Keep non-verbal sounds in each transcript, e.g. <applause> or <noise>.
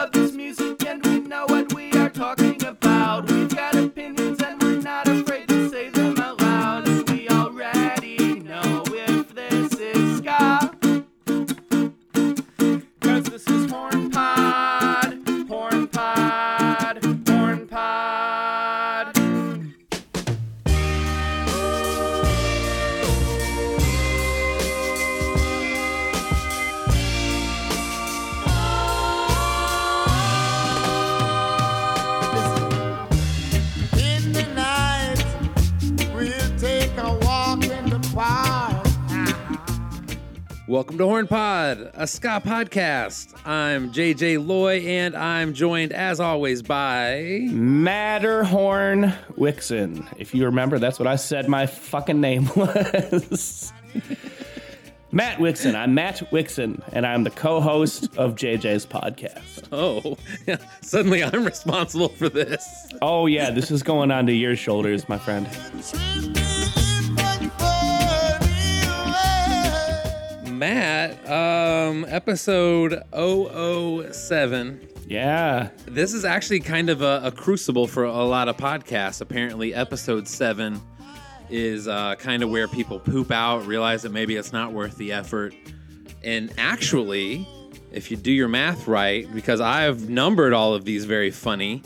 love this music and to Horn Pod, a ska podcast. I'm JJ Loy, and I'm joined, as always, by. Matterhorn Wixon. If you remember, that's what I said my fucking name <laughs> was. Matt Wixon. I'm Matt Wixon, and I'm the co host of JJ's podcast. Oh, suddenly I'm responsible for this. Oh, yeah, this is going onto your shoulders, my friend. Matt, um, episode 007. Yeah. This is actually kind of a, a crucible for a lot of podcasts. Apparently, episode 7 is uh, kind of where people poop out, realize that maybe it's not worth the effort. And actually, if you do your math right, because I've numbered all of these very funny,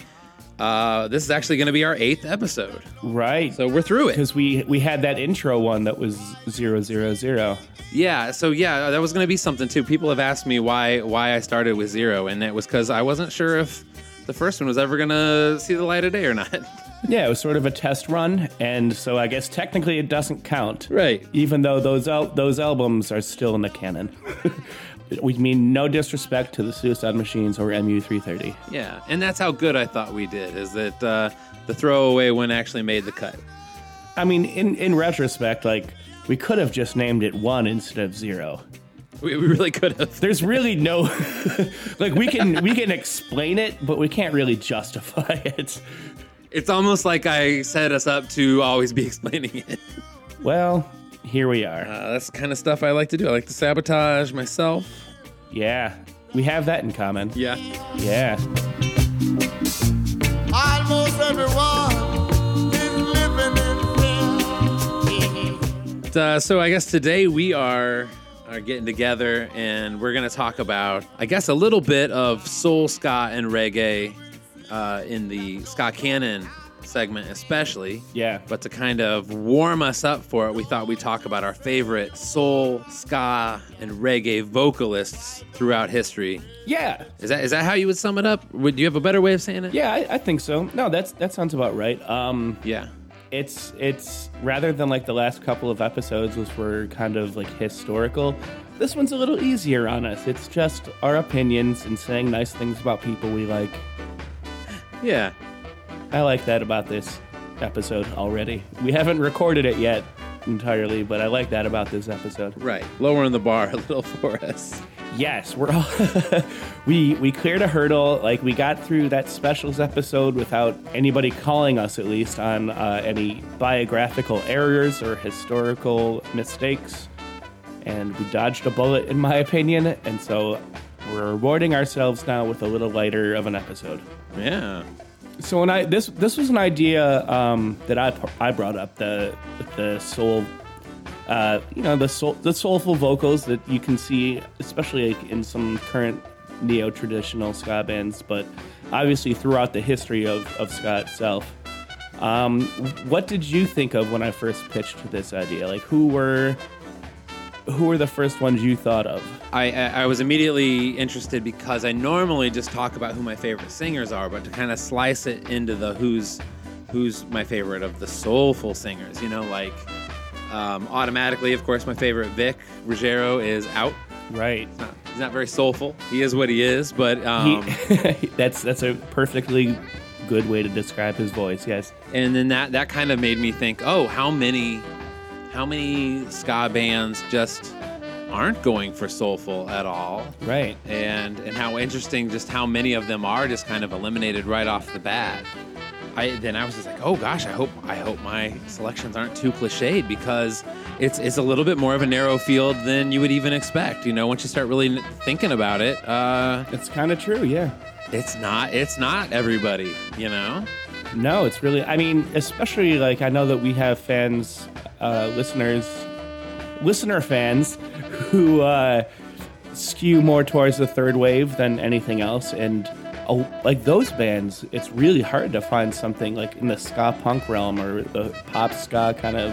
uh, this is actually going to be our eighth episode. Right. So we're through it. because we we had that intro one that was zero zero zero. Yeah, so yeah, that was going to be something too. People have asked me why why I started with zero, and it was because I wasn't sure if the first one was ever going to see the light of day or not. <laughs> Yeah, it was sort of a test run, and so I guess technically it doesn't count. Right. Even though those al- those albums are still in the canon. <laughs> we mean no disrespect to the Suicide Machines or MU330. Yeah, and that's how good I thought we did. Is that uh, the throwaway one actually made the cut? I mean, in in retrospect, like we could have just named it one instead of zero. We, we really could have. <laughs> There's really no <laughs> like we can we can explain it, but we can't really justify <laughs> it. It's almost like I set us up to always be explaining it. Well, here we are. Uh, that's the kind of stuff I like to do. I like to sabotage myself. Yeah, we have that in common. Yeah. Yeah. Almost everyone is living in fear. Uh, so I guess today we are are getting together and we're gonna talk about I guess a little bit of soul ska and reggae uh, in the ska canon segment especially. Yeah. But to kind of warm us up for it, we thought we'd talk about our favorite soul, ska, and reggae vocalists throughout history. Yeah. Is that is that how you would sum it up? Would you have a better way of saying it? Yeah, I, I think so. No, that's that sounds about right. Um, Yeah. it's it's rather than like the last couple of episodes, which were kind of like historical. This one's a little easier on us. It's just our opinions and saying nice things about people we like. Yeah. I like that about this episode already. We haven't recorded it yet entirely, but I like that about this episode. Right. Lowering the bar <laughs> a little for us. Yes, we're all <laughs> we we cleared a hurdle. Like we got through that specials episode without anybody calling us, at least on uh, any biographical errors or historical mistakes, and we dodged a bullet, in my opinion. And so we're rewarding ourselves now with a little lighter of an episode. Yeah. So when I this this was an idea um, that I I brought up the the soul, uh, you know the soul the soulful vocals that you can see, especially like in some current neo traditional ska bands, but obviously throughout the history of of ska itself. Um, what did you think of when I first pitched this idea? Like who were who were the first ones you thought of? I, I was immediately interested because I normally just talk about who my favorite singers are, but to kind of slice it into the who's who's my favorite of the soulful singers, you know, like um, automatically, of course, my favorite Vic Ruggiero is out. Right. He's not, he's not very soulful. He is what he is, but um, He, <laughs> that's that's a perfectly good way to describe his voice. Yes. and then that that kind of made me think, oh, how many how many ska bands just aren't going for soulful at all? Right. and and how interesting just how many of them are just kind of eliminated right off the bat. I then I was just like, oh gosh, I hope I hope my selections aren't too cliched because it's it's a little bit more of a narrow field than you would even expect. You know, once you start really thinking about it, uh, It's kind of true. Yeah. It's not. It's not everybody. You know. No, it's really. I mean, especially like I know that we have fans, uh, listeners, listener fans <laughs> who uh, skew more towards the third wave than anything else, and uh, like those bands, it's really hard to find something like in the ska punk realm or the pop ska kind of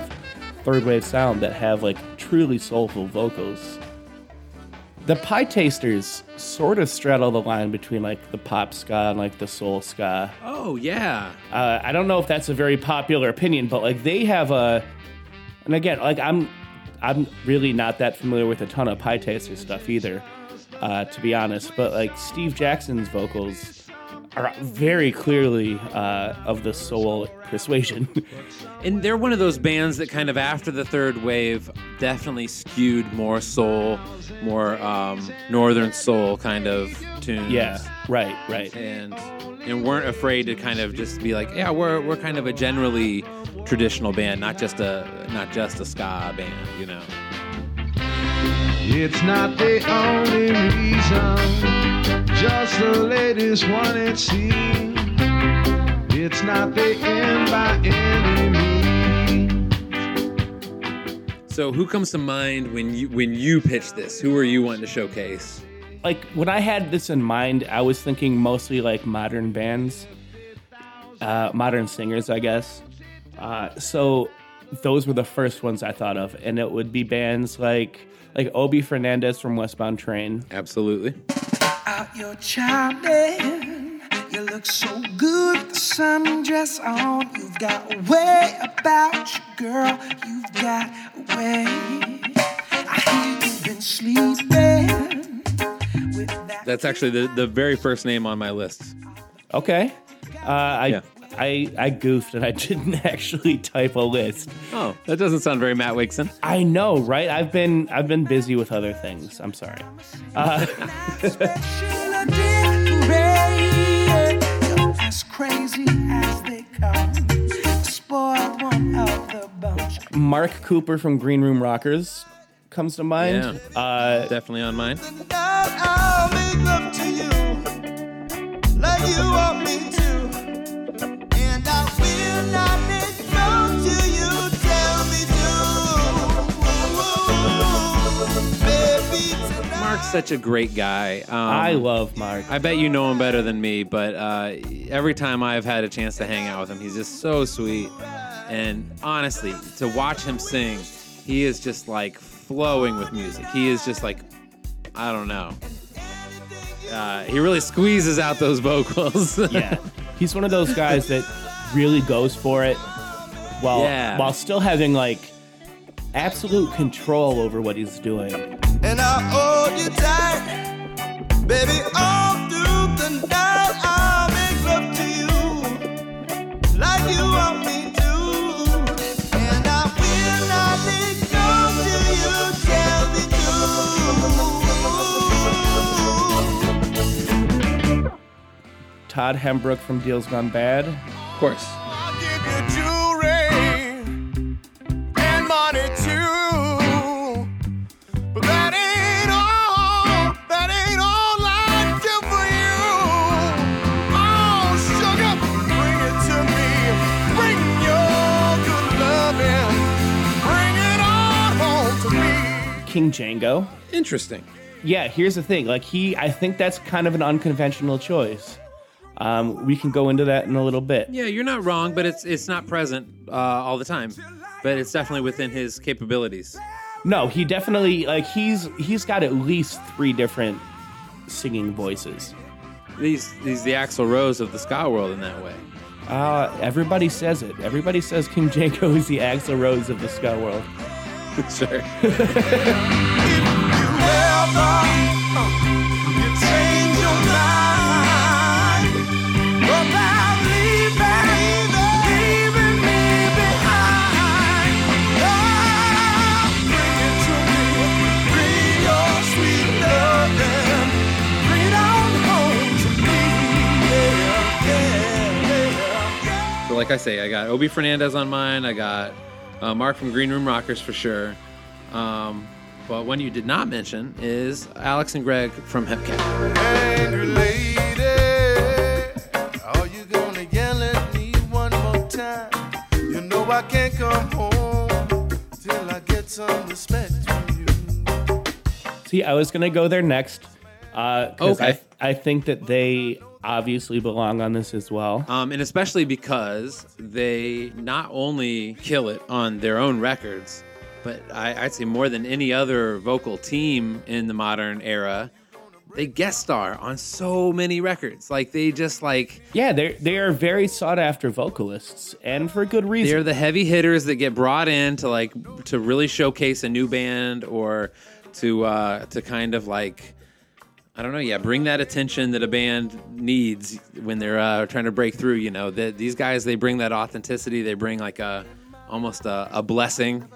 third wave sound that have like truly soulful vocals. The Pietasters sort of straddle the line between like the pop ska and like the soul ska. Oh yeah. Uh, I don't know if that's a very popular opinion, but like they have a, and again, like I'm, I'm really not that familiar with a ton of Pietaster stuff either, uh, to be honest. But like Steve Jackson's vocals are very clearly uh, of the soul persuasion. <laughs> And they're one of those bands that kind of after the third wave definitely skewed more soul, more um, northern soul kind of tunes. yeah, right, right. And and weren't afraid to kind of just be like, yeah, we're we're kind of a generally traditional band, not just a not just a ska band, you know. It's not the only reason, just the latest one it seems. It's not the end by any means. So who comes to mind when you when you pitch this? Who are you wanting to showcase? like when I had this in mind, I was thinking mostly like modern bands, uh, modern singers, I guess. Uh, so those were the first ones I thought of, and it would be bands like like Obi Fernandez from Westbound Train. Absolutely. Out your charming. You look so good with the sundress on. You've got a way about you, girl. You've got a way. I hear you've been sleeping that. That's actually the, the very first name on my list. Okay, uh, I. Yeah. I, I goofed and I <laughs> didn't actually type a list. Oh, that doesn't sound very Matt Wakeson. I know, right? I've been I've been busy with other things. I'm sorry. Sheila did Ray. You're as crazy as they come. The spoiled one of the bunch. Mark Cooper from Green Room Rockers comes to mind. Yeah. Uh, Definitely on mine. Such a great guy. Um, I love Mark. I bet you know him better than me, but uh, every time I've had a chance to hang out with him, he's just so sweet. And honestly, to watch him sing, he is just like flowing with music. He is just like, I don't know. Uh, he really squeezes out those <laughs> vocals. yeah, he's one of those guys that really goes for it, while Yeah. while still having like absolute control over what he's doing. And I'll hold you tight, baby, all through the night. I'll make love to you like you want me to. And I will not let go till you tell me to. Todd Hembrook from Deals Gone Bad. of course. King Django. Interesting. Yeah, here's the thing. Like he, I think that's kind of an unconventional choice. Um, we can go into that in a little bit. Yeah, you're not wrong, but it's it's not present uh, all the time. But it's definitely within his capabilities. No, he definitely like he's he's got at least three different singing voices. He's he's the Axl Rose of the ska world in that way. Uh, everybody says it. Everybody says King Django is the Axl Rose of the ska world. <laughs> like I say, I got Obi Fernandez on mine. I got uh, Mark from Green Room Rockers for sure. Um, but one you did not mention is Alex and Greg from Hepcat. Angry lady, are you gonna yell at me one more time? You know I can't come home till I get some respect from you. See, I was gonna go there next. Uh, okay. I, I think that they obviously belong on this as well. Um, and especially because they not only kill it on their own records, but I, I'd say more than any other vocal team in the modern era, they guest star on so many records. Like they just like Yeah, they they are very sought after vocalists, and for good reason. they're the heavy hitters that get brought in to like to really showcase a new band or to uh, to kind of like I don't know, yeah, bring that attention that a band needs when they're uh, trying to break through. You know, that these guys they bring that authenticity. They bring like a almost a, a blessing.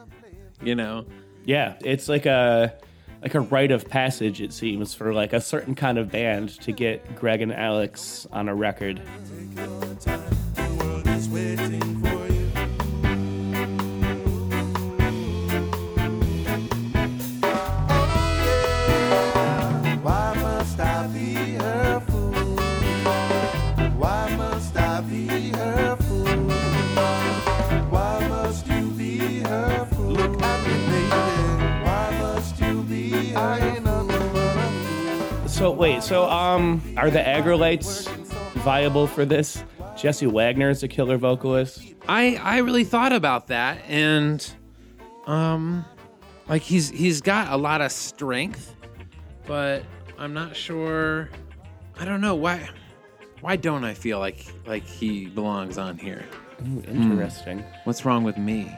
You know, yeah, it's like a like a rite of passage. It seems for like a certain kind of band to get Greg and Alex on a record. So wait, so um, are the Agrolites viable for this? Jesse Wagner is a killer vocalist. I I really thought about that and um like he's he's got a lot of strength, but I'm not sure I don't know why why don't I feel like like he belongs on here? Ooh, interesting. What's wrong with me?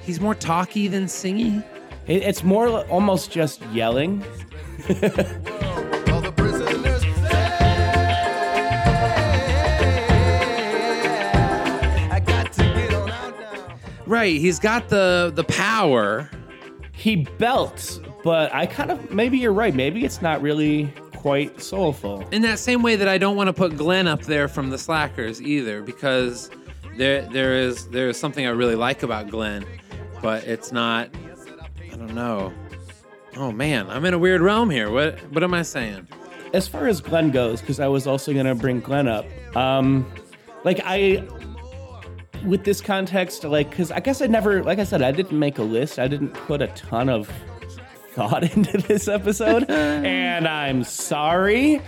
He's more talky than singy. It, it's more almost just yelling. <laughs> Right, he's got the the power. He belts, but I kind of maybe you're right. Maybe it's not really quite soulful. In that same way that I don't want to put Glenn up there from the Slackers either, because there there is there is something I really like about Glenn, but it's not. I don't know. Oh man, I'm in a weird realm here. What what am I saying? As far as Glenn goes, because I was also gonna bring Glenn up. Um, like I, with this context, like, because I guess I never, like I said, I didn't make a list. I didn't put a ton of thought <laughs> into this episode, <laughs> and I'm sorry,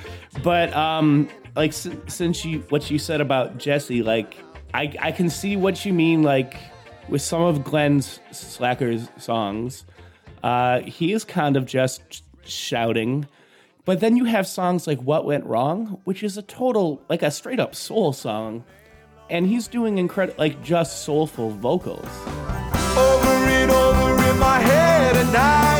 but um, like since you what you said about Jesse, like I I can see what you mean, like with some of Glenn's Slackers songs, uh, he is kind of just shouting. But then you have songs like What Went Wrong, which is a total, like a straight up soul song. And he's doing incredible, like just soulful vocals. Over and over in my head at night.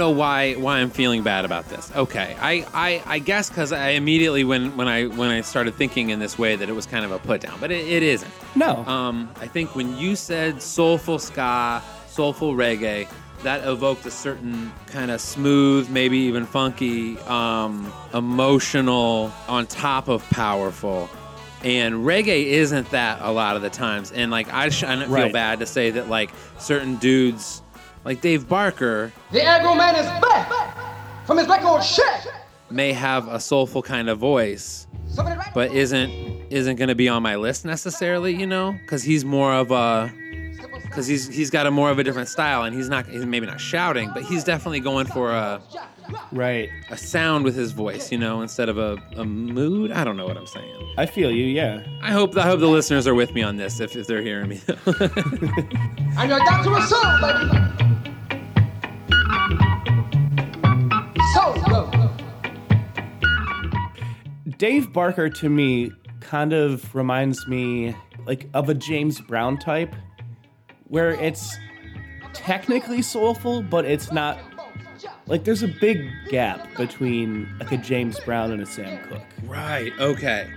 Know why why I'm feeling bad about this. Okay, I I, I guess because I immediately when when I when I started thinking in this way that it was kind of a put down, but it, it isn't. No. Um, I think when you said soulful ska, soulful reggae, that evoked a certain kind of smooth, maybe even funky, um, emotional, on top of powerful. And reggae isn't that a lot of the times. And like I, sh- I don't feel Right. bad to say that like certain dudes, like Dave Barker, The Agro Man is back from his record Shack. may have a soulful kind of voice, but isn't isn't going to be on my list necessarily, you know, because he's more of a because he's he's got a more of a different style, and he's not he's maybe not shouting, but he's definitely going for a right. a sound with his voice, you know, instead of a, a mood. I don't know what I'm saying. I feel you, yeah. I hope I hope the listeners are with me on this if, if they're hearing me. <laughs> And you're down to a soul, baby. Soul, go. Dave Barker to me kind of reminds me like of a James Brown type where it's technically soulful but it's not like there's a big gap between like a James Brown and a Sam Cooke. right. Okay.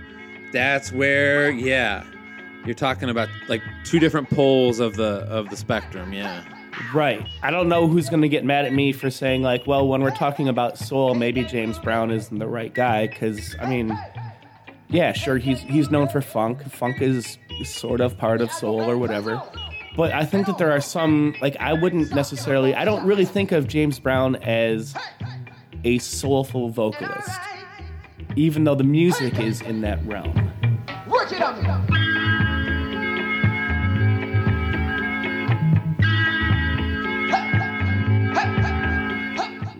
That's where yeah. You're talking about like two different poles of the of the spectrum, yeah. Right. I don't know who's going to get mad at me for saying like, well, when we're talking about soul, maybe James Brown isn't the right guy cuz I mean, yeah, sure he's he's known for funk. Funk is sort of part of soul or whatever. But I think that there are some like I wouldn't necessarily. I don't really think of James Brown as a soulful vocalist, even though the music is in that realm. Work it on me.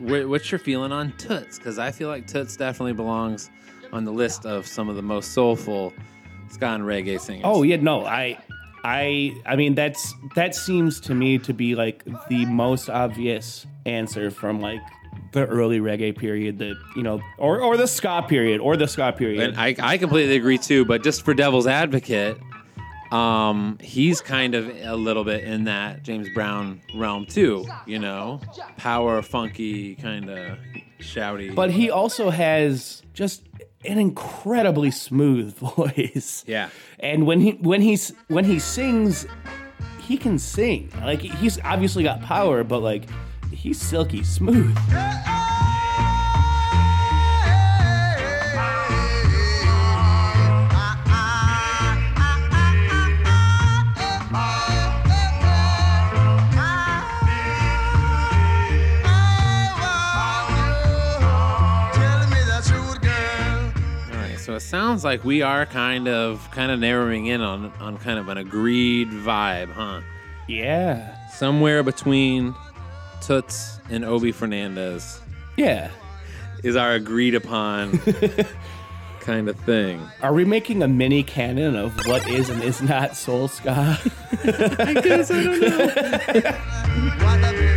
Wh- What's your feeling on Toots? Because I feel like Toots definitely belongs on the list of some of the most soulful ska and reggae singers. Oh yeah, no, I, I, I mean that's that seems to me to be like the most obvious answer from like the early reggae period that you know, or or the ska period, or the ska period. And I, I completely agree too. But just for devil's advocate, um, he's kind of a little bit in that James Brown realm too. You know, power, funky, kind of shouty. but he also has just an incredibly smooth <laughs> voice. yeah, And when he when he's when he sings, he can sing. Like he's obviously got power, but like he's silky smooth. So it sounds like we are kind of kind of narrowing in on on kind of an agreed vibe, huh? Yeah. Somewhere between Toots and Obi Fernandez Yeah. is our agreed upon <laughs> kind of thing. Are we making a mini canon of what is and is not soul ska? <laughs> <laughs>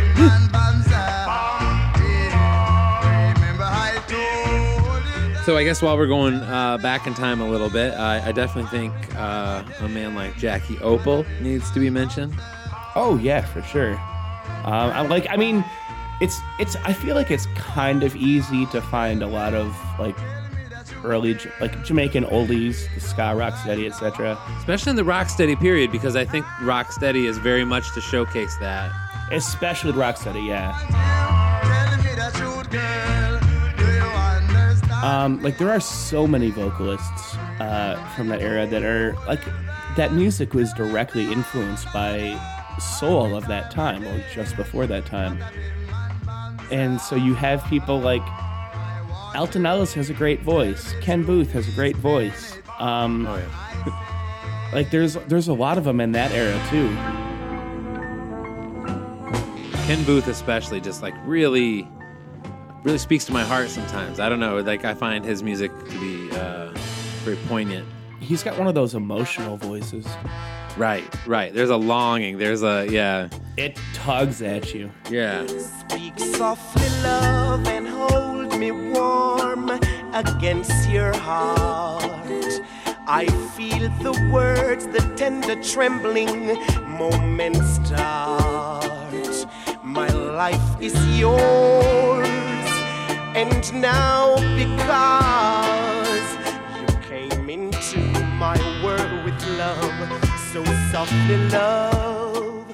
So I guess while we're going uh, back in time a little bit, I, I definitely think uh, a man like Jackie Opel needs to be mentioned. oh yeah, for sure. Um, I'm like, I mean, it's it's. I feel like it's kind of easy to find a lot of like early like Jamaican oldies, the ska, rock steady, etc. Especially in the Rocksteady period, because I think Rocksteady is very much to showcase that. Especially the rock steady, yeah. Um, like there are so many vocalists uh, from that era that are like that music was directly influenced by soul of that time or just before that time. And so you have people like Alton Ellis has a great voice. Ken Boothe has a great voice. Um, Oh yeah. <laughs> like there's there's a lot of them in that era too. Ken Boothe especially just like really really speaks to my heart sometimes. I don't know, like I find his music to be uh, very poignant. He's got one of those emotional voices. Right, right. There's a longing. There's a yeah, It tugs at you. yeah. Speak softly, love, and hold me warm against your heart. I feel the words, the tender trembling moments start. My life is yours, and now because you came into my world with love, so softly, love.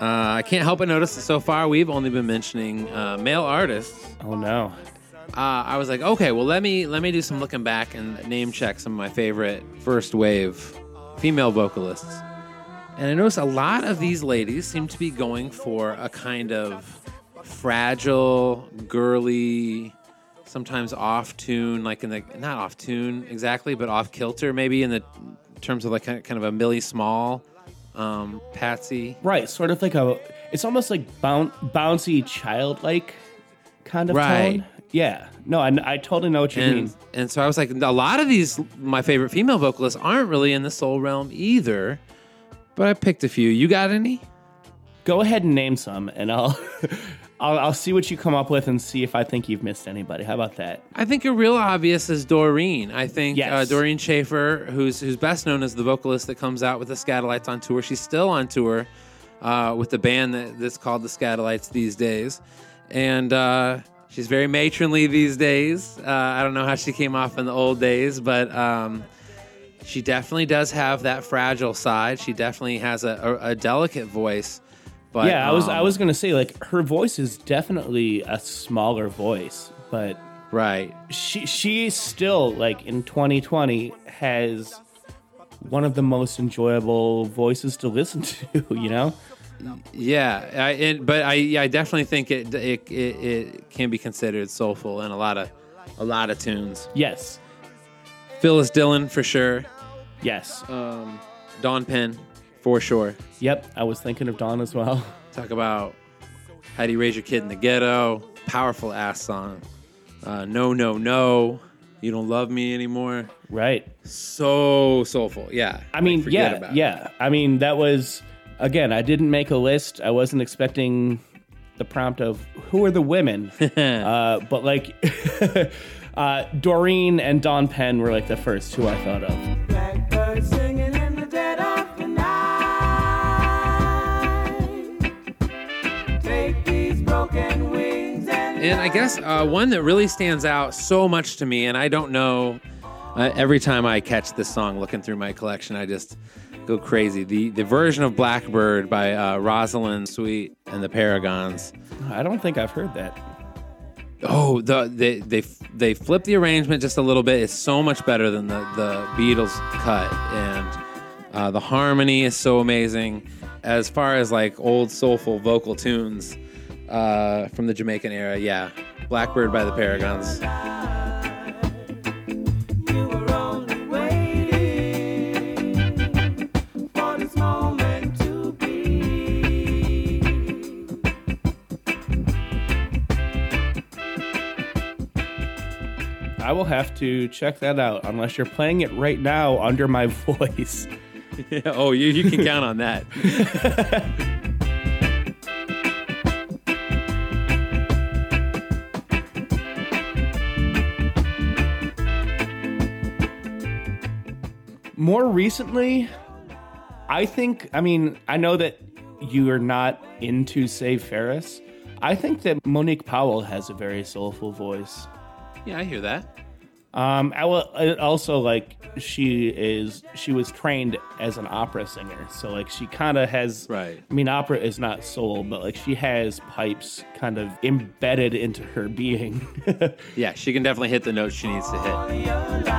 Uh, I can't help but notice that so far we've only been mentioning uh, male artists. Oh no. Uh, I was like, okay, well let me let me do some looking back and name check some of my favorite first wave female vocalists. And I noticed a lot of these ladies seem to be going for a kind of fragile, girly, sometimes off tune, like in the not off tune exactly, but off kilter maybe in the terms of like kind of, kind of a Millie Small, um, Patsy. Right, sort of like a. It's almost like boun- bouncy, childlike kind of Right. tone. Yeah. No, I, I totally know what you and mean. and so I was like, a lot of these my favorite female vocalists aren't really in the soul realm either. But I picked a few. You got any? Go ahead and name some, and I'll, <laughs> I'll I'll see what you come up with and see if I think you've missed anybody. How about that? I think a real obvious is Doreen. I think uh, Doreen Shaffer, who's who's best known as the vocalist that comes out with the Skatalites on tour. She's still on tour uh, with the band that, that's called the Skatalites these days, and uh, she's very matronly these days. Uh, I don't know how she came off in the old days, but um, she definitely does have that fragile side. She definitely has a, a, a delicate voice. But yeah, I was I um, was gonna say like her voice is definitely a smaller voice, but right. she she still like in 2020 has one of the most enjoyable voices to listen <laughs> to. You know, Yeah, I, and, but I, yeah, I definitely think it, it it it can be considered soulful in a lot of a lot of tunes. yes, Phyllis Dillon for sure. yes, Um, Dawn Penn for sure. yep. I was thinking of Dawn as well. <laughs> Talk about how do you raise your kid in the ghetto? Powerful ass song. Uh, no, no, no. You don't love me anymore. Right. So soulful. Yeah. I mean, Like, forget yeah, about it. yeah. I mean, that was again. I didn't make a list. I wasn't expecting the prompt of who are the women, <laughs> uh, but like <laughs> uh, Doreen and Dawn Penn were like the first two I thought of. And I guess uh, one that really stands out so much to me, and I don't know, uh, every time I catch this song looking through my collection, I just go crazy. The the version of Blackbird by uh, Roslyn Sweat and the Paragons. I don't think I've heard that. Oh, the they they they flip the arrangement just a little bit. It's so much better than the the Beatles cut, and uh, the harmony is so amazing. As far as like old soulful vocal tunes uh, from the Jamaican era, yeah, Blackbird by the Paragons. you were only waiting for this moment to be. I will have to check that out unless you're playing it right now under my <laughs> voice. <laughs> oh, you you can count on that. <laughs> More recently, I think, I mean, I know that you are not into Save Ferris. I think that Monique Powell has a very soulful voice. Yeah, I hear that. Um, I will also like she is she was trained as an opera singer, so like she kind of has. Right. I mean, opera is not soul, but like she has pipes kind of embedded into her being. <laughs> Yeah, she can definitely hit the notes she needs to hit.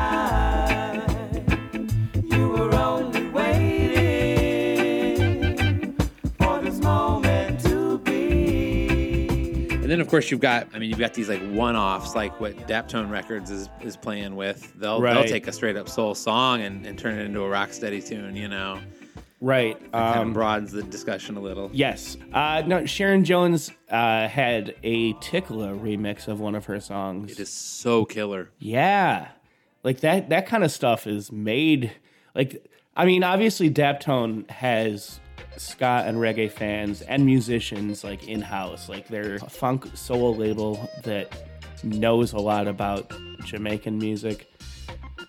And then of course you've got I mean you've got these like one-offs like what Daptone Records is, is playing with. They'll they'll take a straight up soul song and, and turn it into a rock steady tune, you know. right. Kind Um, of broadens the discussion a little. Yes. Uh, no, Sharon Jones uh, had a Tickler remix of one of her songs. It is so killer. Yeah. Like that that kind of stuff is made like I mean obviously Daptone has ska and reggae fans and musicians like in-house. Like they're a funk soul label that knows a lot about Jamaican music.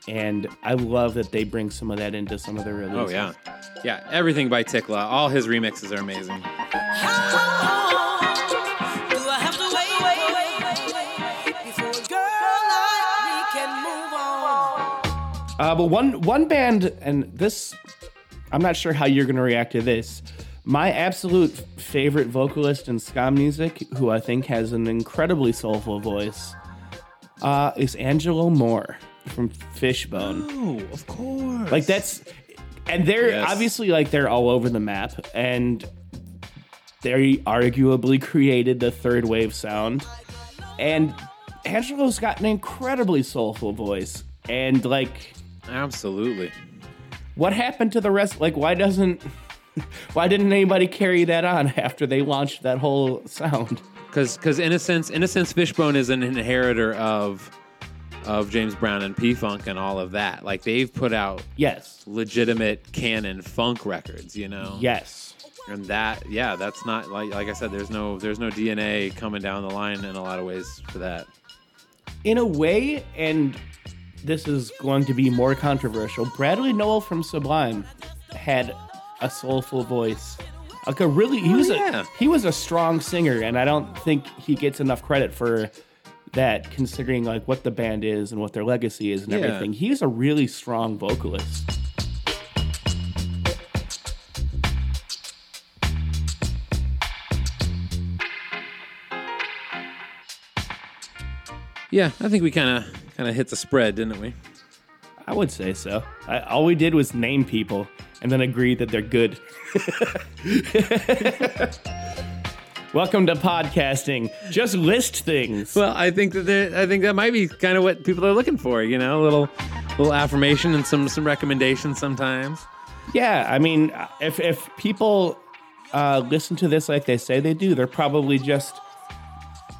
And I love that they bring some of that into some of their releases. Oh yeah. Yeah, everything by Tikla. All his remixes are amazing. Do I have to wait before a girl like me can move on? Uh, but one one band, and this, I'm not sure how you're going to react to this. My absolute favorite vocalist in ska music, who I think has an incredibly soulful voice, uh, is Angelo Moore from Fishbone. Oh, of course. Like that's, and they're Yes. obviously like they're all over the map, and they arguably created the third wave sound. And Angelo's got an incredibly soulful voice, and like Absolutely. What happened to the rest like why doesn't <laughs> why didn't anybody carry that on <laughs> after they launched that whole sound Because because Innocence Innocence Fishbone is an inheritor of of James Brown and P Funk and all of that. Like they've put out yes legitimate canon funk records, you know. yes And that yeah, that's not like like I said. There's no there's no DNA coming down the line in a lot of ways for that. in a way and this is going to be more controversial bradley nowell from sublime had a soulful voice like a really he oh, was yeah. a he was a strong singer and i don't think he gets enough credit for that considering like what the band is and what their legacy is and Yeah. everything he's a really strong vocalist Yeah, I think we kind of kind of hit the spread, didn't we? I would say so. I, all we did was name people and then agree that they're good. <laughs> Welcome to podcasting. Just list things. Well, I think that I think that might be kind of what people are looking for. You know, a little little affirmation and some some recommendations sometimes. Yeah, I mean, if if people uh, listen to this like they say they do, they're probably just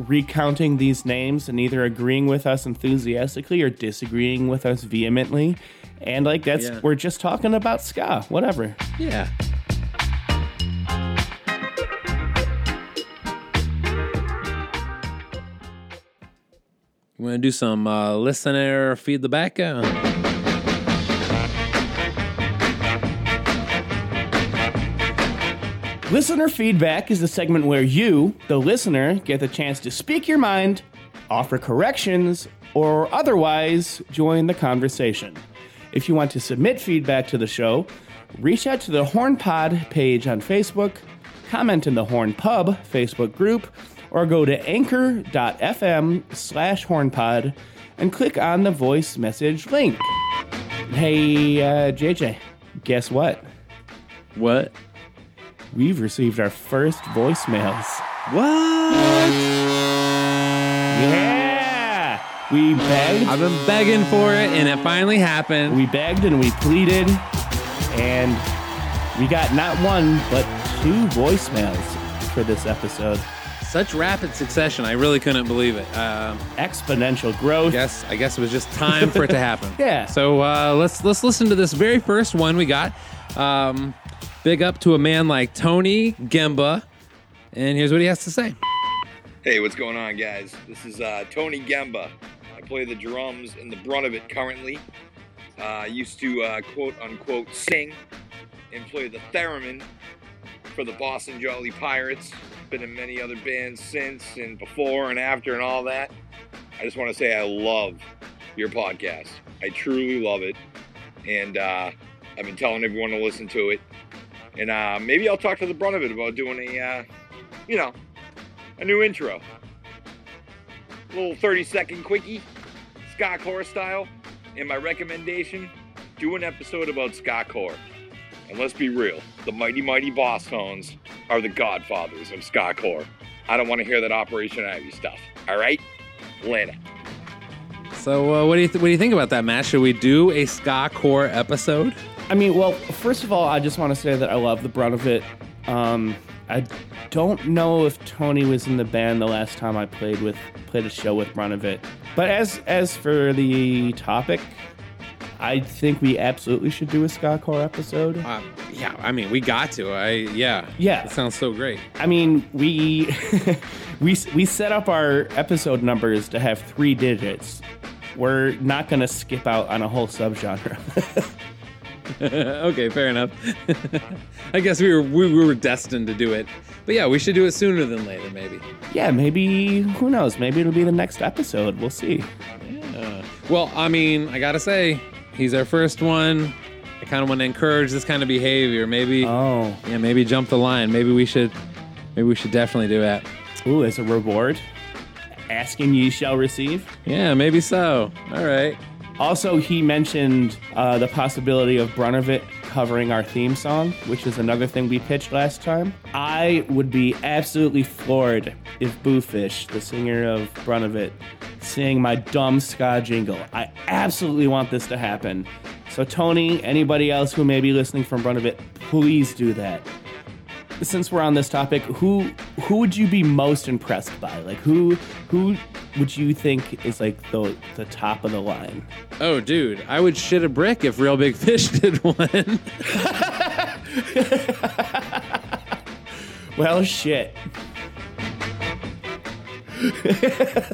recounting these names and either agreeing with us enthusiastically or disagreeing with us vehemently. And like that's Yeah. we're just talking about ska, whatever. Yeah. You want to do some uh, listener feed the back? Uh, Listener feedback is the segment where you, the listener, get the chance to speak your mind, offer corrections, or otherwise join the conversation. If you want to submit feedback to the show, reach out to the Horn Pod page on Facebook, comment in the Horn Pod Facebook group, or go to anchor.fm slash hornpod and click on the voice message link. Hey, uh, JJ, guess what? what? We've received our first voicemails. What? Yeah! We begged, I've been begging for it, and it finally happened. we begged and we pleaded, and we got not one, but two voicemails for this episode. Such rapid succession, I really couldn't believe it. Um, Exponential growth. Yes, I guess it was just time for it to <laughs> happen. Yeah. So uh, let's let's listen to this very first one we got. Um, big up to a man like Tony Gemba, and here's what he has to say. Hey, what's going on, guys? This is uh, Tony Gemba. I play the drums in the brunt of it currently. Uh, I used to uh, quote unquote sing and play the theremin for the Boston Jolly Pirates. Been in many other bands since and before and after and all that. I just want to say I love your podcast. I truly love it. And uh, I've been telling everyone to listen to it. And uh, maybe I'll talk to the brunt of it about doing a, uh, you know, a new intro. A little 30 second quickie, ska core style. And my recommendation do an episode about ska core. And let's be real, the mighty, mighty Bosstones are the godfathers of ska core. I don't want to hear that Operation Ivy stuff. All right? Later. So uh, what do you th- what do you think about that, Matt? Should we do a ska core episode? I mean, well, first of all, I just want to say that I love the brunt of it. Um, I don't know if Tony was in the band the last time I played with played a show with brunt of it. But as as for the topic, I think we absolutely should do a ska core episode. Uh, yeah, I mean we got to. I yeah Yeah. It sounds so great. I mean, we <laughs> we we set up our episode numbers to have three digits. We're not going to skip out on a whole subgenre. <laughs> <laughs> okay, fair enough. <laughs> I guess we were we, we were destined to do it, but yeah, we should do it sooner than later, maybe. yeah, maybe who knows? Maybe it'll be the next episode. We'll see. Well, I mean, I gotta say, he's our first one. I kind of want to encourage this kind of behavior. Maybe, Oh, yeah, maybe jump the line. Maybe we should, maybe we should definitely do that. ooh, as a reward, asking ye shall receive. Yeah, maybe so. All right. Also, he mentioned uh, the possibility of Brunt of It covering our theme song, which is another thing we pitched last time. I would be absolutely floored if Boofish, the singer of Brunt of It, sang my dumb ska jingle. I absolutely want this to happen. So, Tony, anybody else who may be listening from Brunt of It, please do that. Since we're on this topic, who who would you be most impressed by? Like who who would you think is like the the top of the line? Oh, dude, I would shit a brick if Reel Big Fish <laughs> did one. <laughs> Well, shit. <laughs>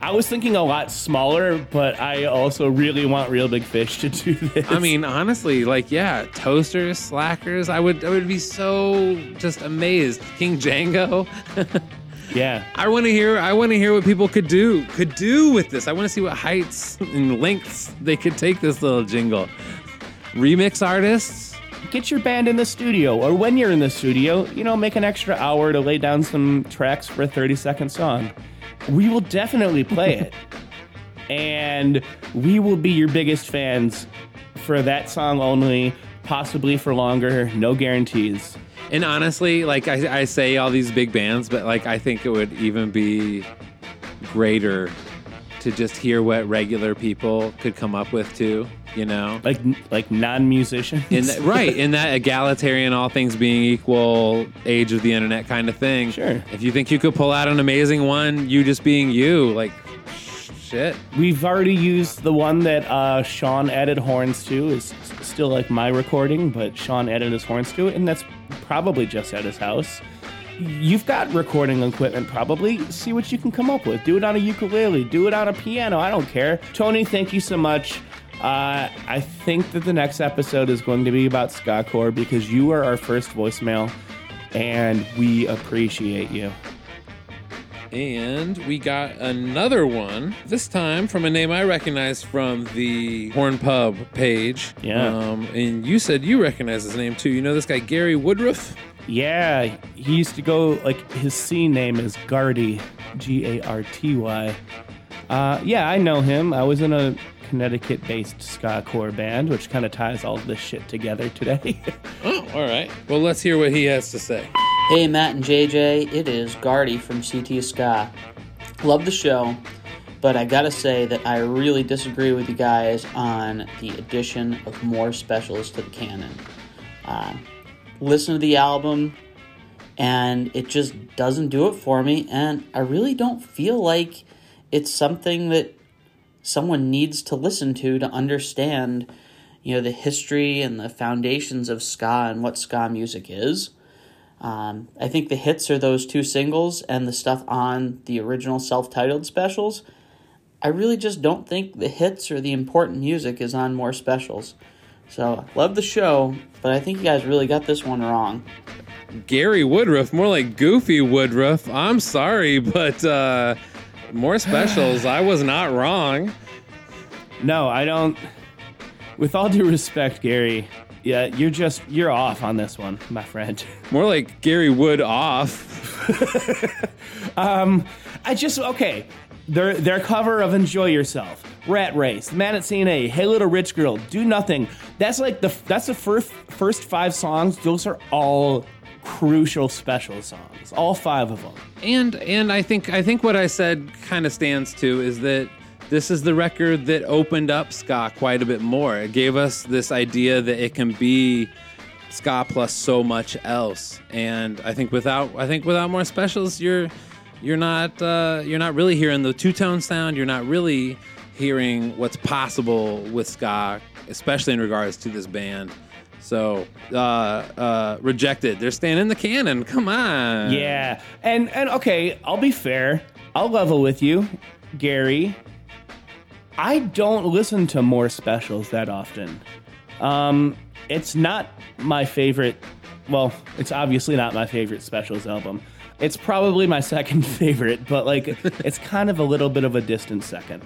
I was thinking a lot smaller, but I also really want Reel Big Fish to do this. I mean, honestly, like, yeah, toasters, slackers. I would, I would be so just amazed. King Django. Yeah. I want to hear. I want to hear what people could do, could do with this. I want to see what heights and lengths they could take this little jingle. Remix artists. Get your band in the studio, or when you're in the studio, you know, make an extra hour to lay down some tracks for a 30 second song. We will definitely play it. <laughs> and we will be your biggest fans for that song only, possibly for longer. No guarantees. And honestly, like I, I say all these big bands, but like I think it would even be greater to just hear what regular people could come up with too. You know, Like like non-musicians. in that, right in that egalitarian, all things being equal, age of the internet kind of thing. Sure. If you think you could pull out an amazing one, you just being you, like shit. We've already used the one that uh, Sean added horns to. Is still like my recording, but Sean added his horns to it, and that's probably just at his house. You've got recording equipment, probably. See what you can come up with. Do it on a ukulele. Do it on a piano. I don't care. Tony, thank you so much. Uh, I think that the next episode is going to be about ska core because you are our first voicemail, and we appreciate you. And we got another one, this time from a name I recognize from the Horn Pod page. Yeah. Um, and you said you recognize his name too. You know this guy, Gary Woodruff? Yeah, he used to go like his scene name is Garty, G A R T Y. Uh, yeah, I know him. I was in a Connecticut-based ska core band, which kind of ties all this shit together today. <laughs> Oh, all right. Well, let's hear what he has to say. Hey, Matt and JJ, it is Garty from CT Ska. Love the show, but I gotta say that I really disagree with you guys on the addition of more specials to the canon. Um, listen to the album, and it just doesn't do it for me, and I really don't feel like it's something that someone needs to listen to to understand you know the history and the foundations of ska and what ska music is um, i think the hits are those two singles and the stuff on the original self-titled specials i really just don't think the hits or the important music is on more specials so love the show but i think you guys really got this one wrong Gary Woodruff, more like Goofy Woodruff. I'm sorry, but uh, more <sighs> specials. I was not wrong. no, I don't. With all due respect, Gary, yeah, you're just you're off on this one, my friend. <laughs> More like Gary Wood off. <laughs> um, I just okay. Their their cover of "Enjoy Yourself," "Rat Race," "Man at C&A," "Hey Little Rich Girl," "Do Nothing." That's like the that's the first first five songs. Those are all crucial special songs. All five of them. And and I think I think what I said kind of stands to is that this is the record that opened up ska quite a bit more. It gave us this idea that it can be ska plus so much else. And I think without I think without more specials, you're you're not uh, you're not really hearing the two tone sound. You're not really hearing what's possible with ska, especially in regards to this band. So uh, uh, rejected. They're staying in the canon. Come on. Yeah, and and okay, I'll be fair. I'll level with you, Gary. I don't listen to more specials that often. Um, it's not my favorite. Well, it's obviously not my favorite specials album. It's probably my <laughs> second favorite, but like <laughs> it's kind of a little bit of a distant second.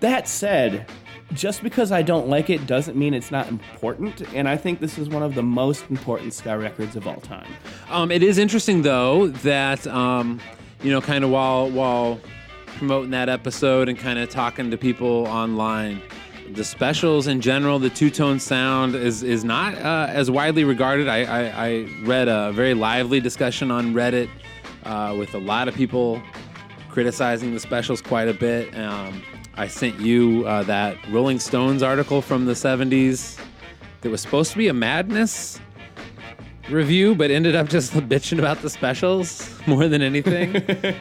That said, just because I don't like it doesn't mean it's not important, and I think this is one of the most important ska records of all time. Um, it is interesting though that um, you know, kind of while while promoting that episode and kind of talking to people online, the specials in general, the two tone sound is is not uh, as widely regarded. I, I, I read a very lively discussion on Reddit uh, with a lot of people criticizing the specials quite a bit. Um, I sent you uh, that Rolling Stones article from the '70s that was supposed to be a madness review, but ended up just <laughs> bitching about the specials more than anything. <laughs>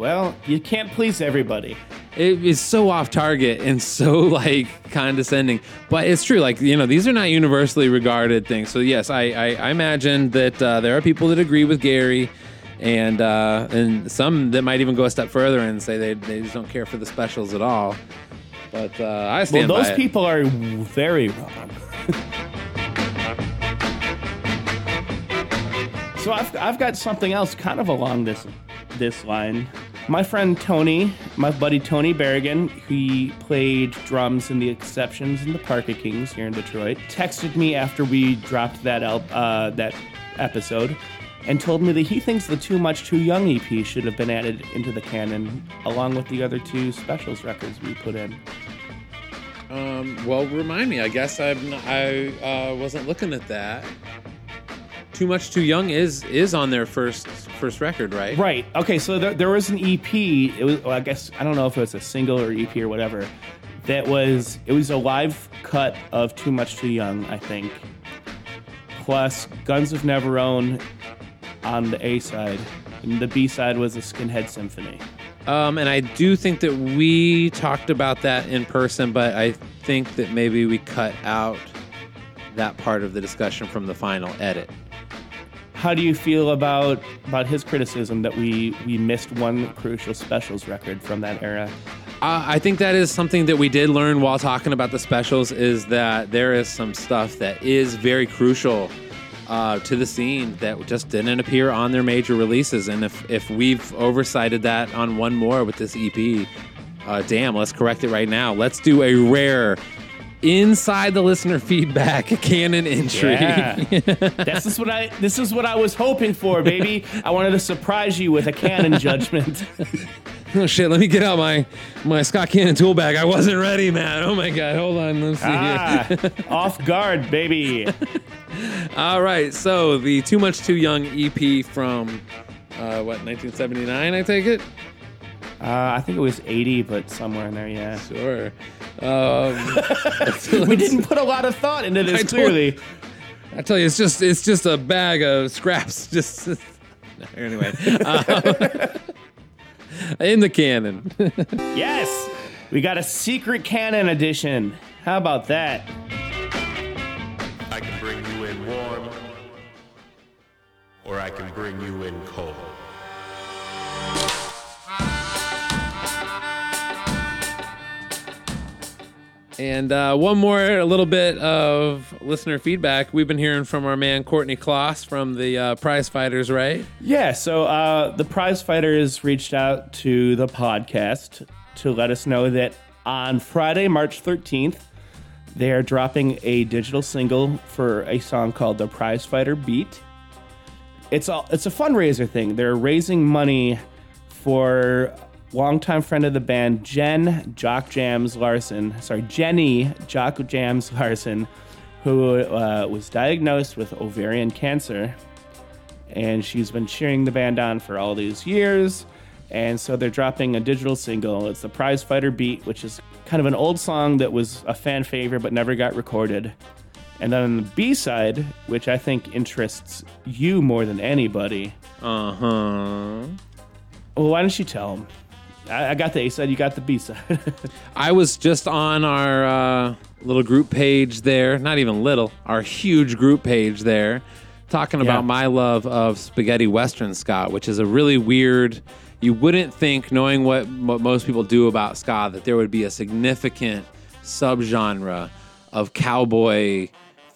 Well, you can't please everybody. it is so off target and so <laughs> like condescending, but it's true. Like you know, these are not universally regarded things. So yes, I I, I imagine that uh, there are people that agree with Gary. And uh, and some that might even go a step further and say they, they just don't care for the specials at all. But uh, I Well, stand those by it. people are very wrong. <laughs> so I've, I've got something else kind of along this this line. My friend Tony, my buddy Tony Berrigan, he played drums in the Exceptions and the Parka Kings here in Detroit, texted me after we dropped that el- uh, that episode, and told me that he thinks the Too Much Too Young EP should have been added into the canon along with the other two specials records we put in. Um, well, remind me. I guess I'm I uh, wasn't looking at that. Too much too young is is on their first first record, right? Right. Okay. So there, there was an EP. It was. Well, I guess I don't know if it was a single or EP or whatever. That was. It was a live cut of "Too Much Too Young," I think. Plus "Guns of Navarone" on the A side, and the B side was a Skinhead Symphony. Um, and I do think that we talked about that in person, but I think that maybe we cut out that part of the discussion from the final edit. How do you feel about about his criticism that we we missed one crucial specials record from that era? Uh, I think that is something that we did learn while talking about the specials is that there is some stuff that is very crucial uh, to the scene that just didn't appear on their major releases. And if, if we've oversighted that on one more with this EP, uh, damn, let's correct it right now. Let's do a rare inside the listener feedback <laughs> canon entry. Yeah. <laughs> this is what I this is what I was hoping for, baby. I wanted to surprise you with a canon judgment. <laughs> oh shit, let me get out my my ska canon tool bag. I wasn't ready, man. Oh my god, hold on. Let's see ah, here. off guard, baby. All right, so the Too Much Too Young EP from uh, what 1979, I take it. Uh, I think it was 80, but somewhere in there, yeah. Sure. Um, <laughs> we didn't put a lot of thought into this, I told- clearly. I tell you, it's just it's just a bag of scraps. <laughs> Just anyway, uh, <laughs> in the canon. Yes, we got a secret canon edition. How about that? I can bring you in warm, or I can bring you in cold. And uh, one more, a little bit of listener feedback. We've been hearing from our man Courtney Kloss from the uh, Prize Fighters, right? Yeah, so uh, the prize fighters reached out to the podcast to let us know that on Friday, March 13th, they are dropping a digital single for a song called The Prize Fighter Beat. It's a, it's a fundraiser thing. They're raising money for longtime friend of the band, Jen Jock Jams Larson. Sorry, Jenny Jock Jams Larson, who uh, was diagnosed with ovarian cancer and she's been cheering the band on for all these years. And so they're dropping a digital single. It's the Prize Fighter Beat, which is kind of an old song that was a fan favorite but never got recorded. And then on the B side, which I think interests you more than anybody. Uh huh. Well, why don't you tell them? I, I got the A side, you got the B side. <laughs> I was just on our uh, little group page there, not even little, our huge group page there, talking about Yeah. my love of spaghetti western ska, which is a really weird. You wouldn't think, knowing what, what most people do about ska, that there would be a significant subgenre of cowboy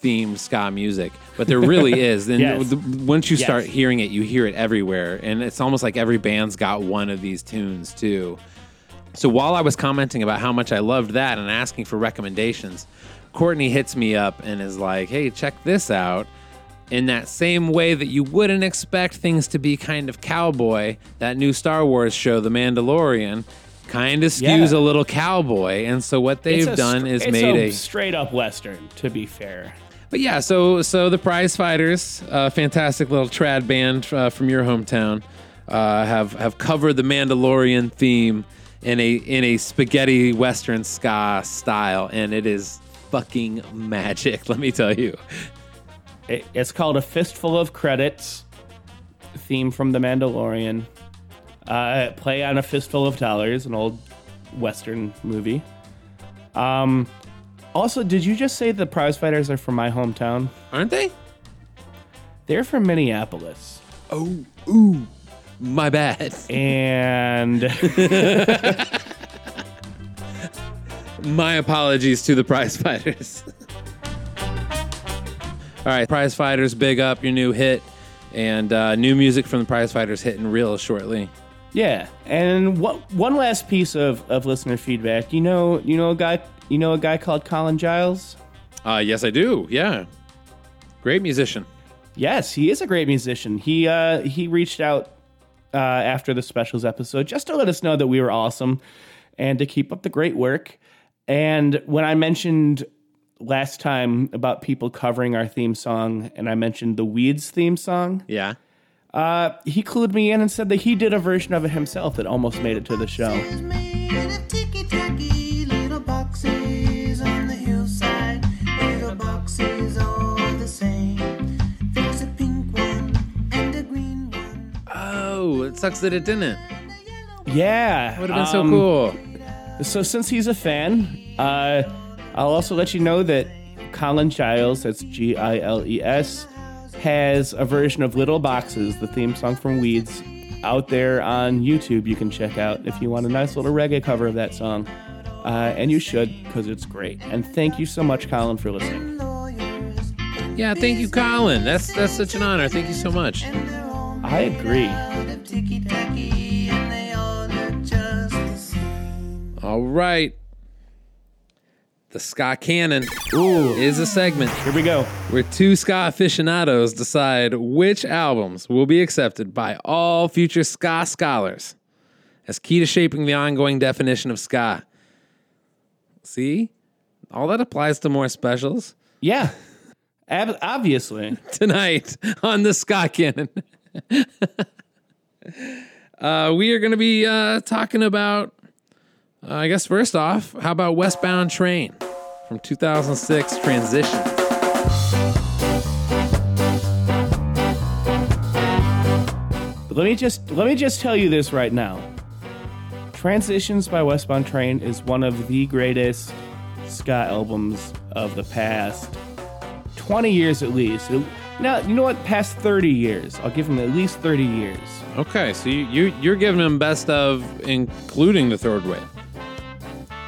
themed ska music, but there <laughs> really is. And Yes. the- once you Yes. start hearing it, you hear it everywhere, and it's almost like every band's got one of these tunes too. So while I was commenting about how much I loved that and asking for recommendations, Courtney hits me up and is like, "Hey, check this out." In that same way that you wouldn't expect things to be kind of cowboy, that new Star Wars show, The Mandalorian, kind of skews Yeah. a little cowboy. And so what they've done str- is it's made a, straight up Western, to be fair. But yeah, so so the Prize Fighters, a fantastic little trad band uh, from your hometown, uh, have have covered the Mandalorian theme in a in a spaghetti western ska style, and it is fucking magic. <laughs> Let me tell you. It, it's called A Fistful of Credits, theme from The Mandalorian. Uh, play on A Fistful of Dollars, an old Western movie. Um, also, did you just say the prize fighters are from my hometown? Aren't they? They're from Minneapolis. Oh, ooh, my bad. And <laughs> My apologies to the Prize Fighters. All right, Prize Fighters, big up your new hit, and uh, new music from the Prize Fighters hitting real shortly. yeah, and one one last piece of, of listener feedback. You know, you know a guy, you know a guy called Colin Giles. Uh, yes, I do. Yeah, great musician. Yes, he is a great musician. He uh, he reached out uh, after the specials episode just to let us know that we were awesome and to keep up the great work. And when I mentioned last time about people covering our theme song, and I mentioned the Weeds theme song, Yeah. uh, he clued me in and said that he did a version of it himself that almost made it to the show. Sucks that it didn't. Yeah, Would have been so um, cool. So since he's a fan, uh, I'll also let you know that Colin Giles, that's G I L E S, has a version of Little Boxes, the theme song from Weeds, out there on YouTube. You can check out if you want a nice little reggae cover of that song. Uh, and you should, because it's great. And thank you so much, Colin, for listening. Yeah, thank you, Colin. That's that's such an honor. Thank you so much. I agree. Ticky tacky and they all look just the same. All right. The ska canon is a segment. Here we go. Where two ska aficionados decide which albums will be accepted by all future ska scholars as key to shaping the ongoing definition of ska. See? All that applies to more specials Yeah, Ab- obviously. <laughs> tonight on the Ska Canon. <laughs> uh, we are going to be uh, talking about, uh, I guess, first off, how about Westbound Train from 2006 Transition? Let me just let me just tell you this right now. Transitions by Westbound Train is one of the greatest ska albums of the past 20 years at least. Now, you know what? Past 30 years. I'll give him at least 30 years. Okay, so you, you, you're giving them best of, including the third wave.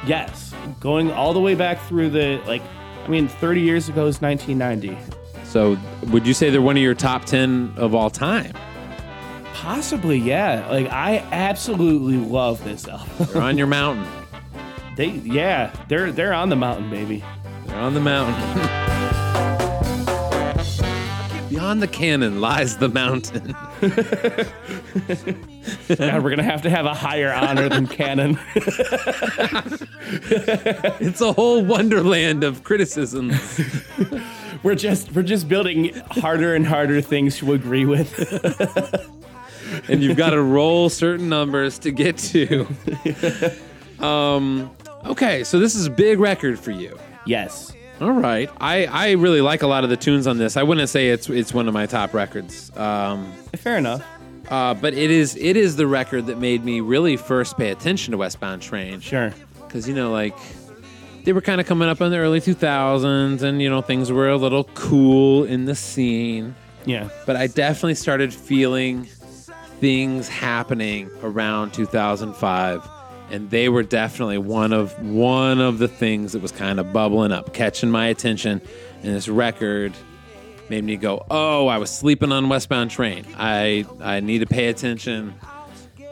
Yes. Going all the way back through the, like, I mean, 30 years ago is 1990. So would you say they're one of your top 10 of all time? Possibly, yeah. Like, I absolutely love this album. <laughs> They're on your mountain. they, yeah, they're they're on the mountain, baby. They're on the mountain. <laughs> Beyond the canon lies the mountain. <laughs> God, we're gonna have to have a higher honor than canon. it's a whole wonderland of criticism. <laughs> we're just we're just building harder and harder things to agree with. <laughs> and you've got to roll certain numbers to get to. Um, okay, so this is a big record for you. yes. All right, I, I really like a lot of the tunes on this. I wouldn't say it's it's one of my top records, um, Fair enough. uh, but it is it is the record that made me really first pay attention to Westbound Train. Sure. because you know like they were kind of coming up in the early 2000s and you know things were a little cool in the scene Yeah. but i definitely started feeling things happening around 2005 and they were definitely one of one of the things that was kind of bubbling up catching my attention and this record made me go oh i was sleeping on westbound train i i need to pay attention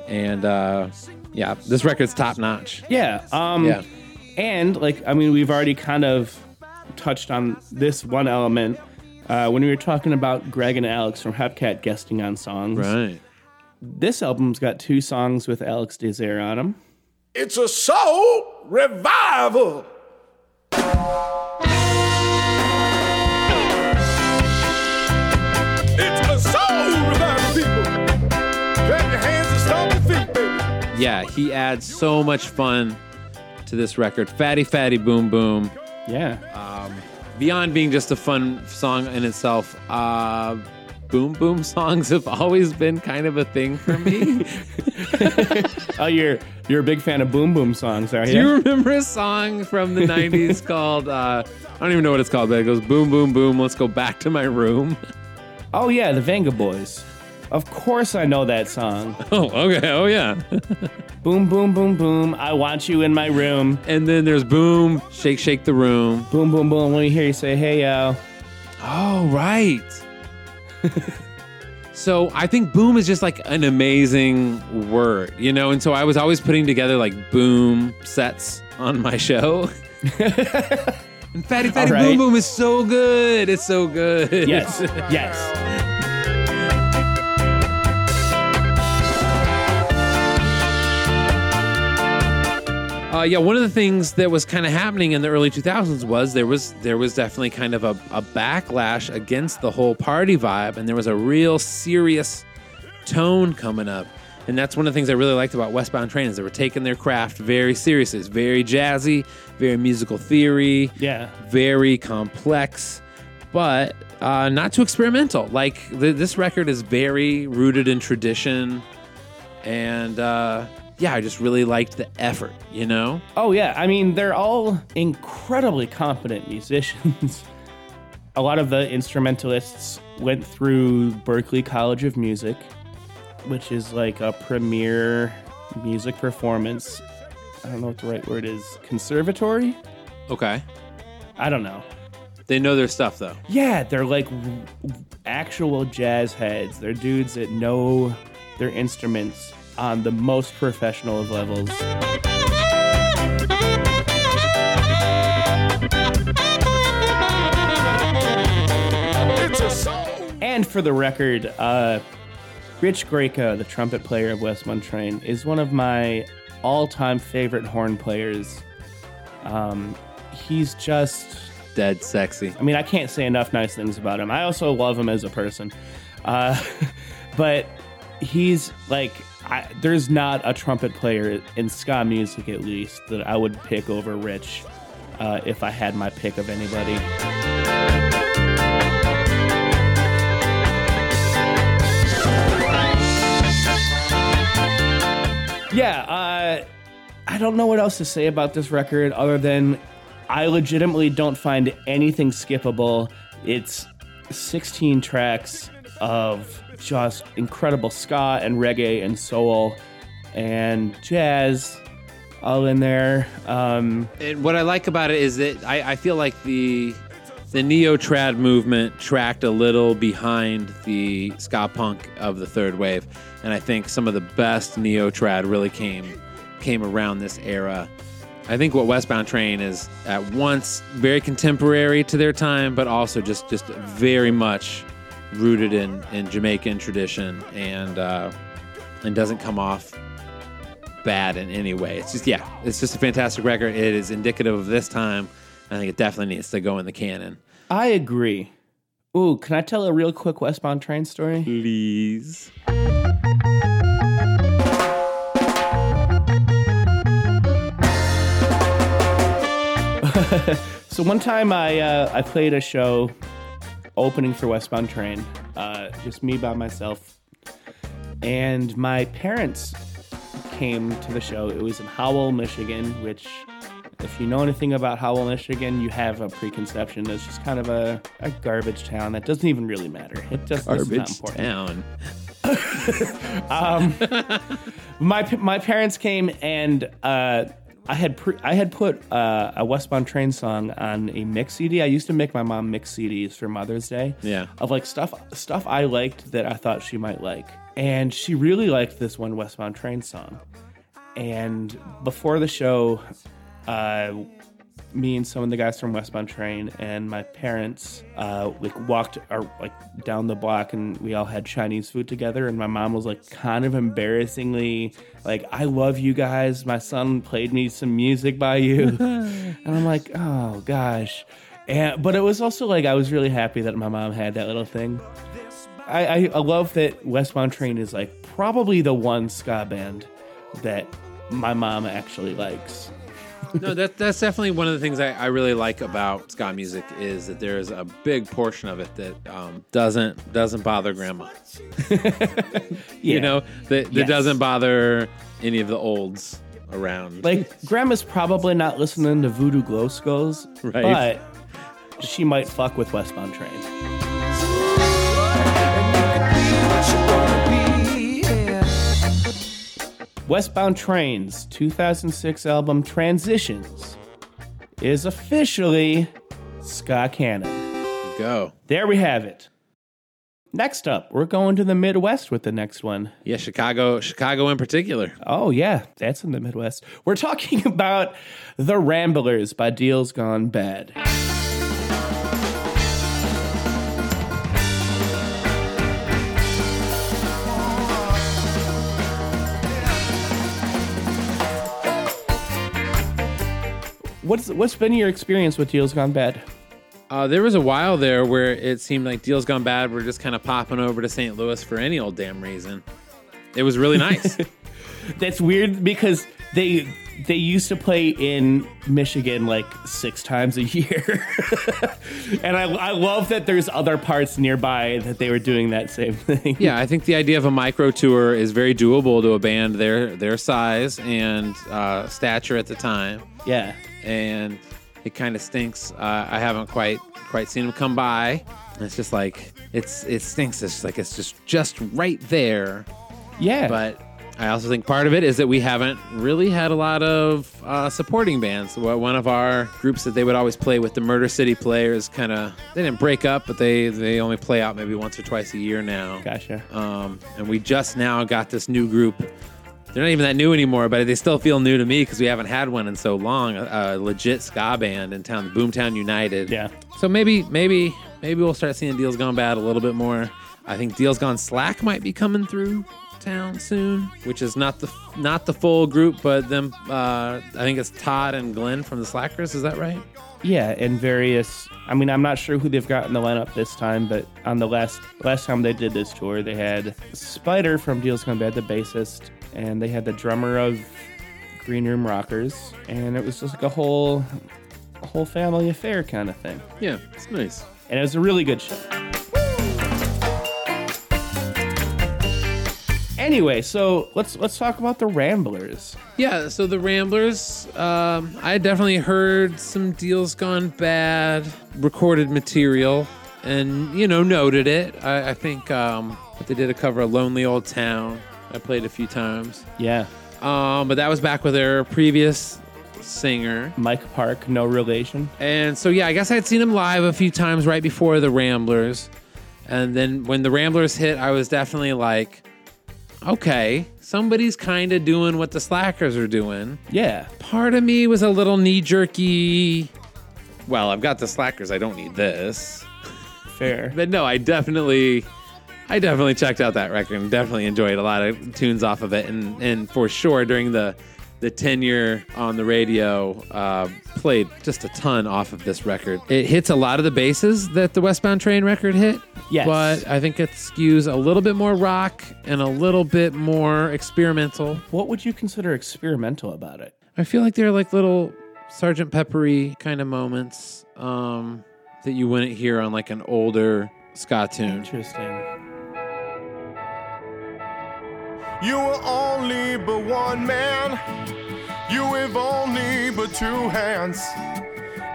and uh yeah this record's top notch Yeah. Um Yeah. and like I mean we've already kind of touched on this one element uh, when we were talking about Greg and Alex from Hepcat guesting on songs. Right. This album's got two songs with Alex Désert on them. It's a soul revival. It's a soul revival, people. Clap your hands and stomp your feet, baby. Yeah, he adds so much fun to this record. Fatty Fatty Boom Boom. Yeah. Beyond being just a fun song in itself, uh, Boom Boom songs have always been kind of a thing for me. <laughs> Oh, you're you're a big fan of Boom Boom songs, are you? Do you? remember a song from the 90s <laughs> called, uh, I don't even know what it's called, but it goes boom, boom, boom, let's go back to my room? Oh yeah, the Vengaboys. Of course I know that song. <laughs> Oh, okay. Oh, yeah. Boom boom boom boom. I want you in my room. and then there's Boom, Shake, Shake the Room. Boom boom boom. Let me hear you say, "Hey yo." Oh, right. <laughs> so I think boom is just like an amazing word, you know? And so I was always putting together like boom sets on my show. <laughs> And Fatty Fatty right. Boom Boom is so good. It's so good. Yes, yes. Uh, yeah, one of the things that was kind of happening in the early 2000s was there was there was definitely kind of a, a backlash against the whole party vibe, and there was a real serious tone coming up. And that's one of the things I really liked about Westbound Train is they were taking their craft very seriously. It's very jazzy, very musical theory, Yeah. very complex, but uh, not too experimental. Like th- this record is very rooted in tradition, and uh, yeah, I just really liked the effort. You know. Oh yeah, I mean they're all incredibly competent musicians. <laughs> a lot of the instrumentalists went through Berklee College of Music, which is like a premier music performance. I don't know what the right word is. Conservatory? Okay. I don't know. They know their stuff though. Yeah, they're like actual jazz heads. They're dudes that know their instruments on the most professional of levels. And for the record, uh, Rich Graiko, the trumpet player of West Train, is one of my all-time favorite horn players. Um, he's just dead sexy. I mean, I can't say enough nice things about him. I also love him as a person, uh, <laughs> but he's like, I, there's not a trumpet player in ska music, at least, that I would pick over Rich uh, if I had my pick of anybody. Yeah, uh, I don't know what else to say about this record other than I legitimately don't find anything skippable. It's 16 tracks of just incredible ska and reggae and soul and jazz all in there. Um, And what I like about it is that I, I feel like the the neo trad movement tracked a little behind the ska punk of the third wave, and I think some of the best neo trad really came came around this era. I think what Westbound Train is at once very contemporary to their time, but also just just very much rooted in in Jamaican tradition and uh, and doesn't come off bad in any way. It's just yeah, it's just a fantastic record. It is indicative of this time. I think it definitely needs to go in the canon. I agree. Ooh, can I tell a real quick Westbound Train story? Please. <laughs> so one time I uh, I played a show opening for Westbound Train, uh, just me by myself, and my parents came to the show. It was in Howell, Michigan, which, if you know anything about Howell, Michigan, you have a preconception. It's just kind of a, a garbage town that doesn't even really matter. It just Garbage important. town. <laughs> um, <laughs> my my parents came and uh, I had pre- I had put uh, a Westbound Train song on a mix CD. I used to make my mom mix CDs for Mother's Day. Yeah. of like stuff stuff I liked that I thought she might like, and she really liked this one Westbound Train song. And before the show, uh, me and some of the guys from Westbound Train and my parents uh, like walked or like down the block and we all had Chinese food together and my mom was like kind of embarrassingly like I love you guys. My son played me some music by you. <laughs> And I'm like oh gosh. And but it was also like I was really happy that my mom had that little thing. I, I, I love that Westbound Train is like probably the one ska band that my mom actually likes no, that that's definitely one of the things I, I really like about ska music is that there is a big portion of it that um, doesn't doesn't bother grandma. <laughs> You Yeah. know that that Yes. doesn't bother any of the olds around. Like grandma's probably not listening to Voodoo Glow Skulls, Right. but she might fuck with Westbound Train. Westbound Train's 2006 album Transitions is officially ska canon. Go. There we have it. Next up, we're going to the Midwest with the next one. Yeah, Chicago, Chicago in particular. Oh, yeah, that's in the Midwest. We're talking <laughs> about The Ramblers by Deals Gone Bad. What's what's been your experience with Deals Gone Bad? Uh, there was a while there where it seemed like deals gone bad were just kind of popping over to St. Louis for any old damn reason. It was really nice. <laughs> That's weird because they they used to play in Michigan like six times a year, <laughs> and I, I love that there's other parts nearby that they were doing that same thing. yeah, I think the idea of a micro tour is very doable to a band their their size and uh, stature at the time. Yeah, and it kind of stinks. Uh, I haven't quite quite seen them come by. It's just like it's it stinks. It's like it's just just right there. Yeah, but I also think part of it is that we haven't really had a lot of uh, supporting bands. One of our groups that they would always play with, the Murder City Players, kind of they didn't break up, but they they only play out maybe once or twice a year now. Gotcha. Um, and we just now got this new group. They're not even that new anymore, but they still feel new to me because we haven't had one in so long. A, a legit ska band in town, Boomtown United. Yeah. So maybe, maybe, maybe we'll start seeing Deals Gone Bad a little bit more. I think Deals Gone Slack might be coming through town soon, which is not the not the full group, but them. Uh, I think it's Todd and Glenn from the Slackers. Is that right? Yeah, and various. I mean, I'm not sure who they've got in the lineup this time, but on the last last time they did this tour, they had Spider from Deals Gone Bad, the bassist, and they had the drummer of Green Room Rockers, and it was just like a whole whole family affair kind of thing. Yeah, it's nice. And it was a really good show. Anyway, so let's let's talk about the Ramblers. Yeah, so the Ramblers, um, I definitely heard some deals gone bad, recorded material, and you know noted it. I, I think um, they did a cover of "Lonely Old Town." I played a few times. Yeah, Um, but that was back with their previous singer, Mike Park, no relation. And so, yeah, I guess I'd seen him live a few times right before the Ramblers. And then when the Ramblers hit, I was definitely like, okay, somebody's kind of doing what the Slackers are doing. Yeah. Part of me was a little knee jerky. Well, I've got the Slackers. I don't need this. Fair. <laughs> But no, I definitely. I definitely checked out that record and definitely enjoyed a lot of tunes off of it, and and for sure during the the tenure on the radio, uh, played just a ton off of this record. It hits a lot of the bases that the Westbound Train record hit. Yes. But I think it skews a little bit more rock and a little bit more experimental. What would you consider experimental about it? I feel like they're like little Sergeant Peppery kind of moments um, that you wouldn't hear on like an older ska tune. Interesting. You were only but one man. You have only but two hands.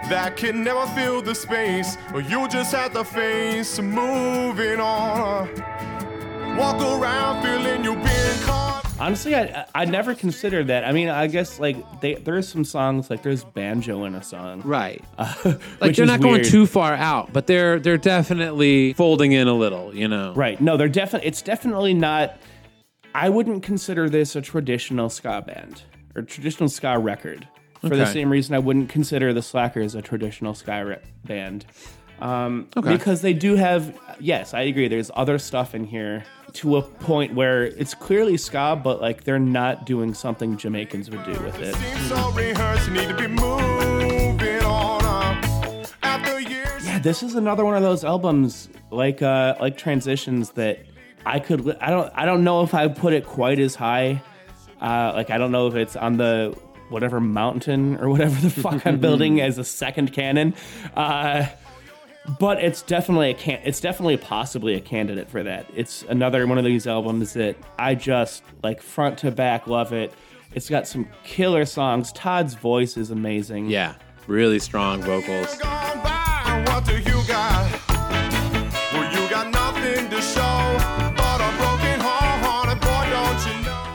That can never fill the space. Or you just have to face moving on. Walk around feeling you're being caught. Honestly, I I never considered that. I mean, I guess like they, there's some songs like there's banjo in a song, Right. <laughs> Uh, Like they're is not going too far out, but they're they're definitely folding in a little, you know. Right. No, they're definitely. It's definitely not. I wouldn't consider this a traditional ska band or traditional ska record for the same reason I wouldn't consider the Slackers a traditional ska re- band. Um, Okay. Because they do have, yes, I agree. There's other stuff in here to a point where it's clearly ska, but like they're not doing something Jamaicans would do with it. Seems so rehearsed, you need to be moving on. After years. Yeah, this is another one of those albums like uh like transitions that I could li- I don't I don't know if I put it quite as high. Uh like I don't know if it's on the whatever mountain or whatever the fuck I'm <laughs> building as a second canon. Uh but it's definitely a can it's definitely possibly a candidate for that. It's another one of these albums that I just like front to back love it. It's got some killer songs. Todd's voice is amazing. Yeah. Really strong vocals.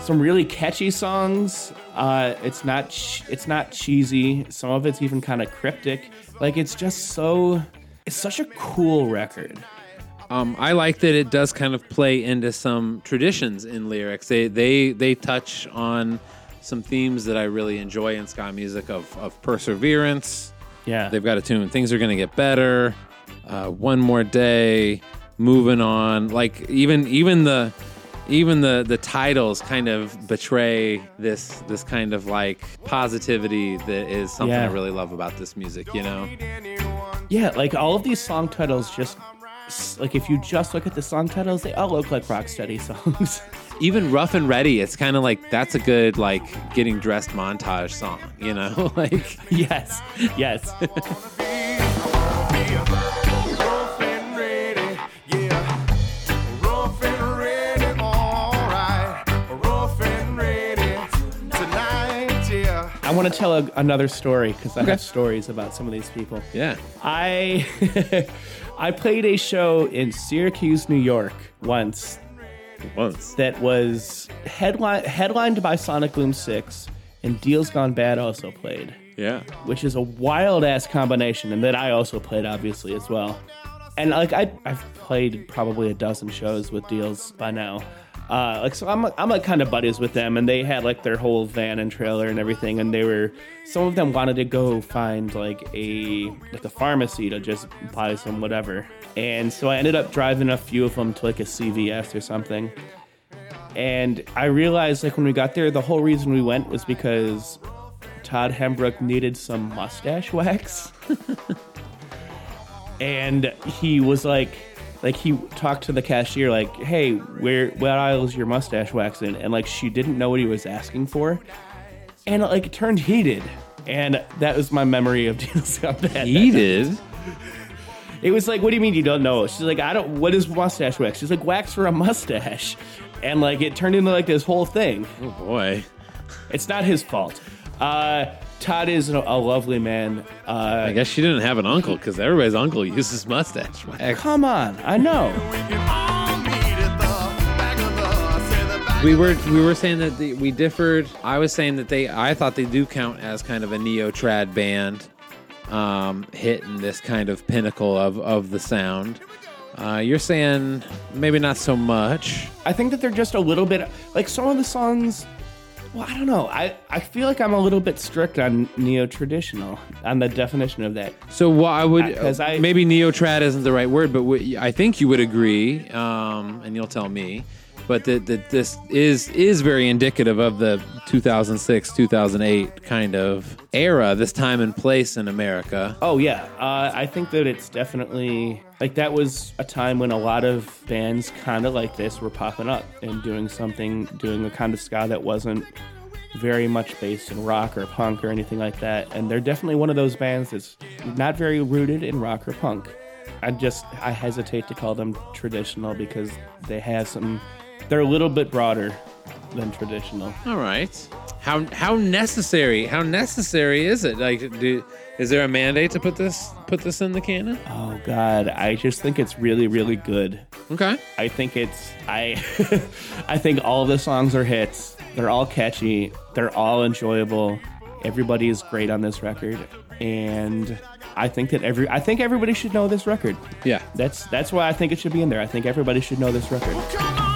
Some really catchy songs. Uh, it's not ch- it's not cheesy. Some of it's even kind of cryptic. Like it's just so it's such a cool record. Um, I like that it does kind of play into some traditions in lyrics. They they they touch on some themes that I really enjoy in ska music of of perseverance. Yeah. They've got a tune. Things are gonna get better. Uh, one more day. Moving on. Like even even the even the the titles kind of betray this this kind of like positivity that is something I really love about this music. You know. Yeah, like all of these song titles just like if you just look at the song titles, they all look like rock Rocksteady <laughs> songs. even rough and ready it's kind of like that's a good like getting dressed montage song you know <laughs> like yes yes <laughs> want to tell a, another story because I have stories about some of these people. Yeah. I <laughs> I played a show in Syracuse, New York once. Once. That was headline headlined by Sonic Boom 6 and Deals Gone Bad also played. Yeah. Which is a wild ass combination and that I also played obviously as well. And like I I've played probably a dozen shows with Deals by now. Uh, like so I'm I'm like kind of buddies with them and they had like their whole van and trailer and everything and they were some of them wanted to go find like a like a pharmacy to just buy some whatever. And so I ended up driving a few of them to like a CVS or something. And I realized like when we got there the whole reason we went was because Todd Hembrook needed some mustache wax. <laughs> and he was like like he talked to the cashier like hey where what aisle is your mustache wax in and like she didn't know what he was asking for. And like it turned heated. And that was my memory of Deals Gone Bad. Heated? it was like what do you mean you don't know? She's like i don't what is mustache wax? She's like wax for a mustache. And like it turned into like this whole thing. Oh boy. It's not his fault. Uh todd is a, a lovely man. Uh i guess she didn't have an uncle because everybody's uncle uses mustache wax come on. I know. We were we were saying that the, we differed. I was saying that they i thought they do count as kind of a neo trad band um hitting this kind of pinnacle of of the sound. Uh, you're saying maybe not so much. I think that they're just a little bit like some of the songs. Well, I don't know. I, I feel like I'm a little bit strict on neo traditional on the definition of that. So what I would Because I- maybe neo trad isn't the right word, but what, I think you would agree, um, and you'll tell me, but that, this is is very indicative of the 2006 2008 kind of era, this time and place in America. Oh yeah, uh, I think that it's definitely like that was a time when a lot of bands kind of like this were popping up and doing something, doing a kind of ska that wasn't very much based in rock or punk or anything like that. And they're definitely one of those bands that's not very rooted in rock or punk. I just I hesitate to call them traditional because they have some. They're a little bit broader than traditional. All right. How how necessary? How necessary is it? Like, do, is there a mandate to put this put this in the canon? Oh God, I just think it's really, really good. Okay. I think it's I <laughs> I think all the songs are hits. They're all catchy. They're all enjoyable. Everybody is great on this record. And I think that every I think everybody should know this record. Yeah. That's that's why I think it should be in there. I think everybody should know this record.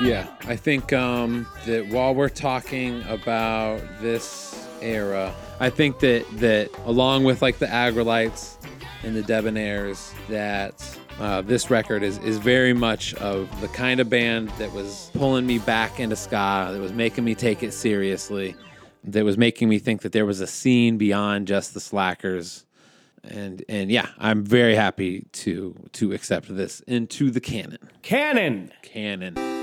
Yeah, I think um, that while we're talking about this era, I think that that along with like the Aggrolites and the Debonaires, that uh, this record is is very much of the kind of band that was pulling me back into ska, that was making me take it seriously, that was making me think that there was a scene beyond just the slackers. And and yeah, I'm very happy to to accept this into the canon. Canon. Canon.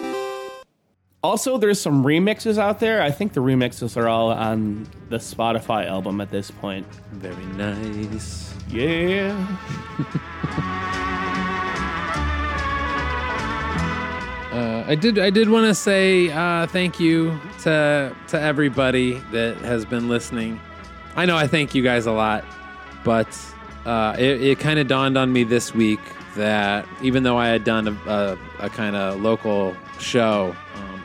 Also, there's some remixes out there. I think the remixes are all on the Spotify album at this point. Very nice. Yeah. <laughs> Uh, I did. I did want to say uh, thank you to to everybody that has been listening. I know I thank you guys a lot, but uh, it, it kind of dawned on me this week that even though I had done a, a, a kind of local show,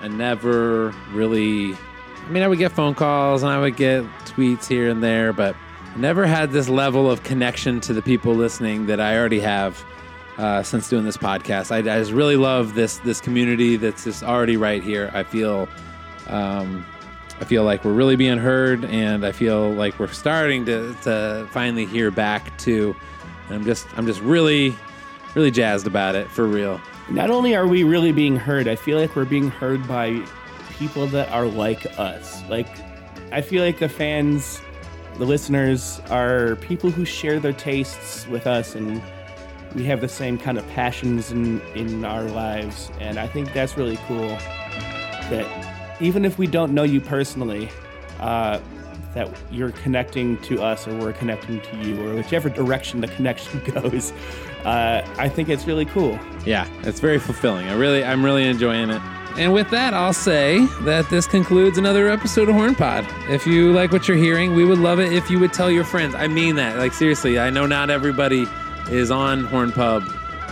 I never really. I mean, I would get phone calls and I would get tweets here and there, but never had this level of connection to the people listening that I already have uh, since doing this podcast. I, I just really love this this community that's just already right here. I feel. Um, I feel like we're really being heard, and I feel like we're starting to, to finally hear back too. And I'm just I'm just really really jazzed about it for real. Not only are we really being heard, I feel like we're being heard by people that are like us. Like, I feel like the fans, the listeners, are people who share their tastes with us, and we have the same kind of passions in, in our lives. And I think that's really cool that even if we don't know you personally, uh, that you're connecting to us or we're connecting to you, or whichever direction the connection <laughs> goes. Uh, I think it's really cool. Yeah, it's very fulfilling. I really, I'm really enjoying it. And with that, I'll say that this concludes another episode of Horn Pod. If you like what you're hearing, we would love it if you would tell your friends. I mean that. Like seriously, I know not everybody is on Horn Pub,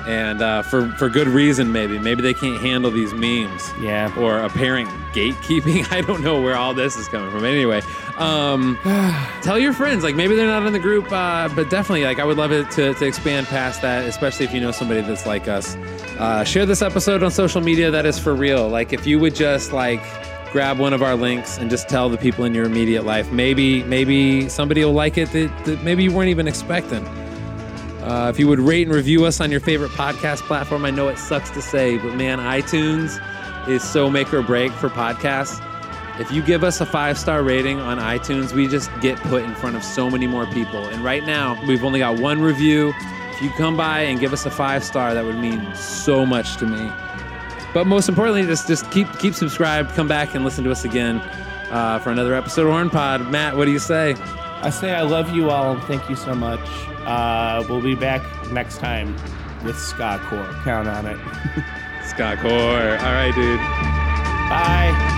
and uh, for for good reason. Maybe maybe they can't handle these memes. Yeah. Or apparent gatekeeping. <laughs> I don't know where all this is coming from. Anyway, um, <sighs> tell your friends. Like maybe they're not in the group, uh, but definitely like I would love it to, to expand past that, especially if you know somebody that's like us. Uh, share this episode on social media. That is for real. Like if you would just like grab one of our links and just tell the people in your immediate life, maybe maybe somebody will like it that, that maybe you weren't even expecting. Uh, if you would rate and review us on your favorite podcast platform, I know it sucks to say, but man, iTunes is so make or break for podcasts. If you give us a five star rating on iTunes, we just get put in front of so many more people. And right now, we've only got one review. If you come by and give us a five star, that would mean so much to me. But most importantly, just just keep keep subscribed. Come back and listen to us again uh, for another episode of Horn Pod. Matt, what do you say? I say I love you all and thank you so much. Uh, we'll be back next time with Scott Core. Count on it. <laughs> Scott Core. All right, dude. Bye.